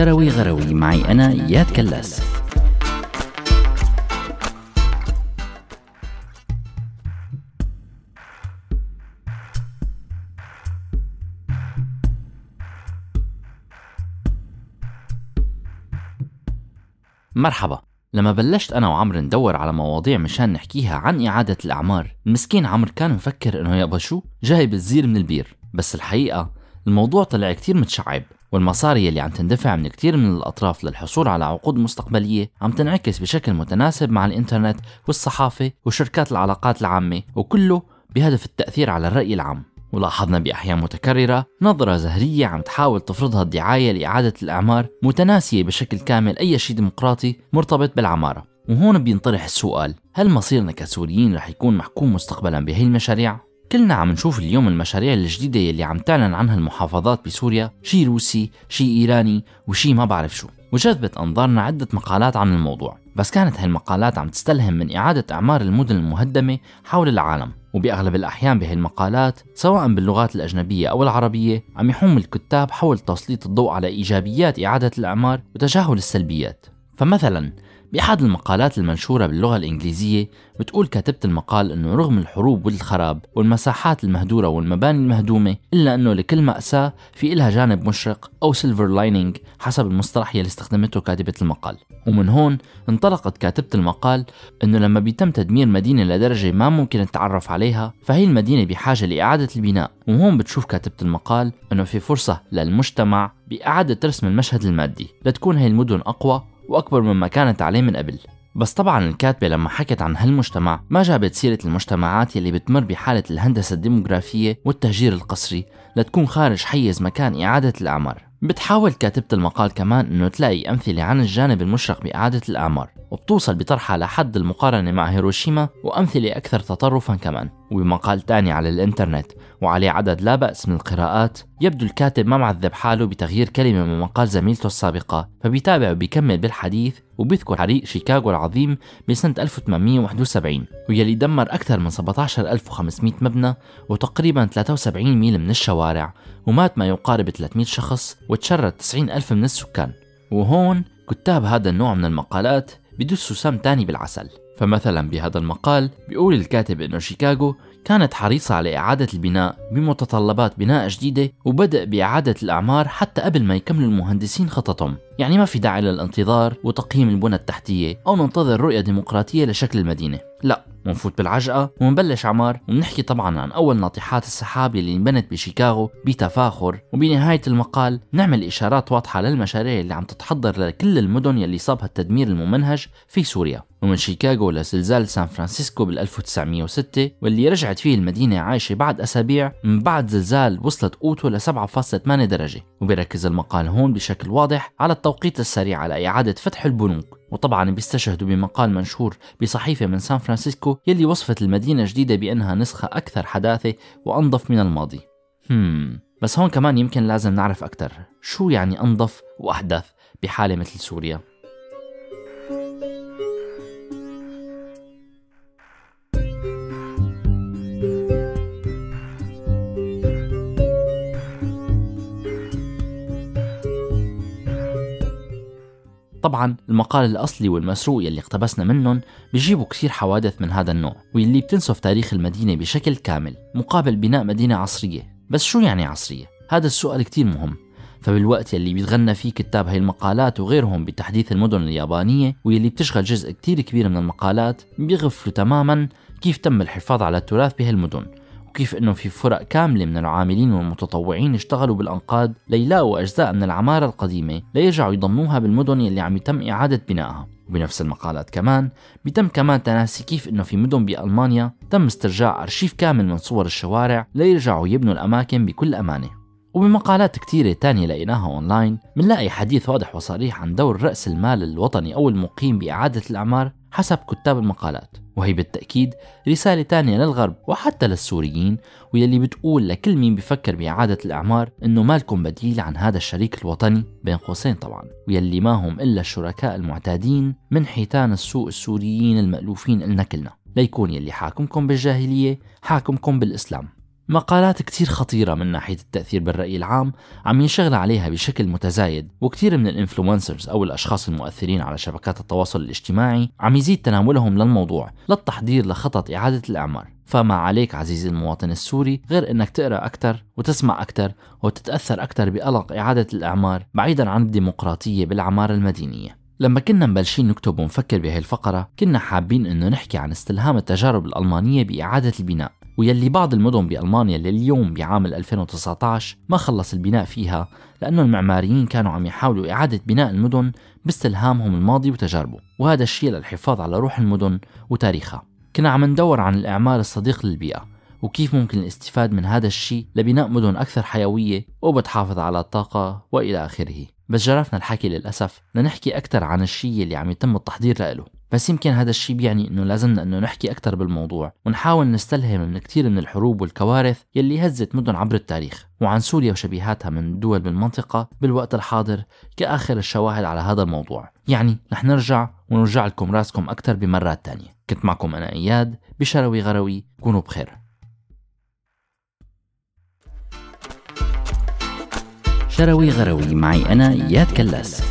شروي غروي. معي أنا إياد كلاس. مرحبا. لما بلشت أنا وعمر ندور على مواضيع مشان نحكيها عن إعادة الأعمار المسكين عمر كان مفكر إنه يابا شو؟ جاي بالزير من البير. بس الحقيقة الموضوع طلع كتير متشعب. والمصاري اللي عم تندفع من كتير من الأطراف للحصول على عقود مستقبلية عم تنعكس بشكل متناسب مع الإنترنت والصحافة وشركات العلاقات العامة وكله بهدف التأثير على الرأي العام ولاحظنا بأحيان متكررة نظرة زهرية عم تحاول تفرضها الدعاية لإعادة الأعمار متناسية بشكل كامل أي شيء ديمقراطي مرتبط بالعمارة وهون بينطرح السؤال هل مصيرنا كسوريين رح يكون محكوم مستقبلا بهي المشاريع؟ كلنا عم نشوف اليوم المشاريع الجديدة يلي عم تعلن عنها المحافظات بسوريا شي روسي شي إيراني وشي ما بعرف شو. وجذبت أنظارنا عدة مقالات عن الموضوع. بس كانت هاي المقالات عم تستلهم من إعادة أعمار المدن المهدمة حول العالم. وبأغلب الأحيان بهي المقالات سواء باللغات الأجنبية أو العربية عم يحوم الكتاب حول تسليط الضوء على إيجابيات إعادة الأعمار وتجاهل السلبيات. فمثلا بأحد المقالات المنشورة باللغة الإنجليزية بتقول كاتبة المقال أنه رغم الحروب والخراب والمساحات المهدورة والمباني المهدومة إلا أنه لكل مأساة في إلها جانب مشرق أو silver lining حسب المصطلح يلي استخدمته كاتبة المقال. ومن هون انطلقت كاتبة المقال أنه لما بيتم تدمير مدينة لدرجة ما ممكن نتعرف عليها فهي المدينة بحاجة لإعادة البناء. وهون بتشوف كاتبة المقال أنه في فرصة للمجتمع بإعادة رسم المشهد المادي. لتكون هي المدن أقوى وأكبر مما كانت عليه من قبل بس طبعا الكاتبة لما حكت عن هالمجتمع ما جابت سيرة المجتمعات يلي بتمر بحالة الهندسة الديموغرافية والتهجير القسري لتكون خارج حيز مكان إعادة الأعمار. بتحاول كاتبة المقال كمان إنه تلاقي أمثلة عن الجانب المشرق بإعادة الأعمار وبتوصل بطرحها لحد المقارنة مع هيروشيما وأمثلة أكثر تطرفا كمان وبمقال تاني على الإنترنت وعليه عدد لا بأس من القراءات يبدو الكاتب ما معذب حاله بتغيير كلمة من مقال زميلته السابقة فبيتابع وبيكمل بالحديث وبيذكر حريق شيكاغو العظيم بسنة 1871 واللي دمر أكثر من 17500 مبنى وتقريبا 73 ميل من الشوارع ومات ما يقارب 300 شخص وتشرد 90 ألف من السكان. وهون كتاب هذا النوع من المقالات بدسوا سم تاني بالعسل. فمثلا بهذا المقال بيقول الكاتب إنه شيكاغو كانت حريصة على إعادة البناء بمتطلبات بناء جديدة وبدأوا بإعادة الأعمار حتى قبل ما يكملوا المهندسين خططهم. يعني ما في داعي للانتظار وتقييم البنى التحتية أو ننتظر رؤية ديمقراطية لشكل المدينة. لا منفوت بالعجقة ومنبلش عمار ومنحكي طبعا عن أول ناطحات السحاب اللي انبنت بشيكاغو بتفاخر. وبنهاية المقال نعمل إشارات واضحة للمشاريع اللي عم تتحضر لكل المدن يلي صابها التدمير الممنهج في سوريا. ومن شيكاغو لزلزال سان فرانسيسكو بال 1906 واللي رجعت فيه المدينة عايشة بعد أسابيع من بعد زلزال وصلت قوته ل 7.8 درجة. وبيركز المقال هون بشكل واضح على التوقيت السريع على إعادة فتح البنوك. وطبعا بيستشهدوا بمقال منشور بصحيفة من سان فرانسيسكو يلي وصفت المدينة الجديدة بأنها نسخة أكثر حداثة وأنظف من الماضي. هم بس هون كمان يمكن لازم نعرف أكثر. شو يعني أنظف وأحدث بحالة مثل سوريا؟ طبعا المقال الأصلي والمسروق يلي اقتبسنا منهم بيجيبوا كثير حوادث من هذا النوع واللي بتنسف تاريخ المدينة بشكل كامل مقابل بناء مدينة عصرية. بس شو يعني عصرية؟ هذا السؤال كثير مهم. فبالوقت يلي بيتغنى فيه كتاب هاي المقالات وغيرهم بتحديث المدن اليابانية واللي بتشغل جزء كتير كبير من المقالات بيغفلوا تماما كيف تم الحفاظ على التراث بهالمدن. وكيف إنه في فرق كاملة من العاملين والمتطوعين اشتغلوا بالأنقاض ليلاقوا اجزاء من العمارة القديمة ليرجعوا يضموها بالمدن يلي عم يتم إعادة بنائها. وبنفس المقالات كمان بيتم كمان تناسي كيف إنه في مدن بألمانيا تم استرجاع أرشيف كامل من صور الشوارع ليرجعوا يبنوا الأماكن بكل أمانة. وبمقالات كتيرة تانية لقيناها أونلاين منلاقي حديث واضح وصريح عن دور رأس المال الوطني أو المقيم بإعادة الأعمار حسب كتاب المقالات وهي بالتأكيد رسالة تانية للغرب وحتى للسوريين ويلي بتقول لكل مين بفكر بإعادة الأعمار إنه مالكم بديل عن هذا الشريك الوطني بين قوسين طبعا ويلي ما هم إلا الشركاء المعتادين من حيتان السوق السوريين المألوفين إلنا كلنا ليكون يلي حاكمكم بالجاهلية حاكمكم بالإسلام. مقالات كتير خطيرة من ناحية التأثير بالرأي العام عم ينشغل عليها بشكل متزايد وكتير من الإنفلونسرز أو الأشخاص المؤثرين على شبكات التواصل الاجتماعي عم يزيد تناولهم للموضوع للتحضير لخطط إعادة الإعمار. فما عليك عزيزي المواطن السوري غير إنك تقرأ أكثر وتسمع أكثر وتتأثر أكثر بقلق إعادة الإعمار بعيدا عن الديمقراطية بالعماره المدينية. لما كنا مبلشين نكتب ونفكر بهي الفقرة كنا حابين إنه نحكي عن استلهام التجارب الألمانية بإعادة البناء. ويلي بعض المدن بألمانيا لليوم بعام 2019 ما خلص البناء فيها لأنه المعماريين كانوا عم يحاولوا إعادة بناء المدن باستلهامهم الماضي وتجاربه وهذا الشيء للحفاظ على روح المدن وتاريخها. كنا عم ندور عن الإعمار الصديق للبيئة وكيف ممكن الاستفاد من هذا الشيء لبناء مدن أكثر حيوية وبتحافظ على الطاقة وإلى آخره. بس جرفنا الحكي للأسف لنحكي أكثر عن الشيء اللي عم يتم التحضير له بس يمكن هذا الشيء بيعني إنه لازمنا إنه نحكي أكثر بالموضوع ونحاول نستلهم من كثير من الحروب والكوارث يلي هزت مدن عبر التاريخ وعن سوريا وشبيهاتها من دول بالمنطقة بالوقت الحاضر كآخر الشواهد على هذا الموضوع. يعني رح نرجع ونرجع لكم راسكم أكثر بمرات تانية. كنت معكم أنا إياد بشروي غروي كونوا بخير. شروي غروي معي أنا إياد كلاس.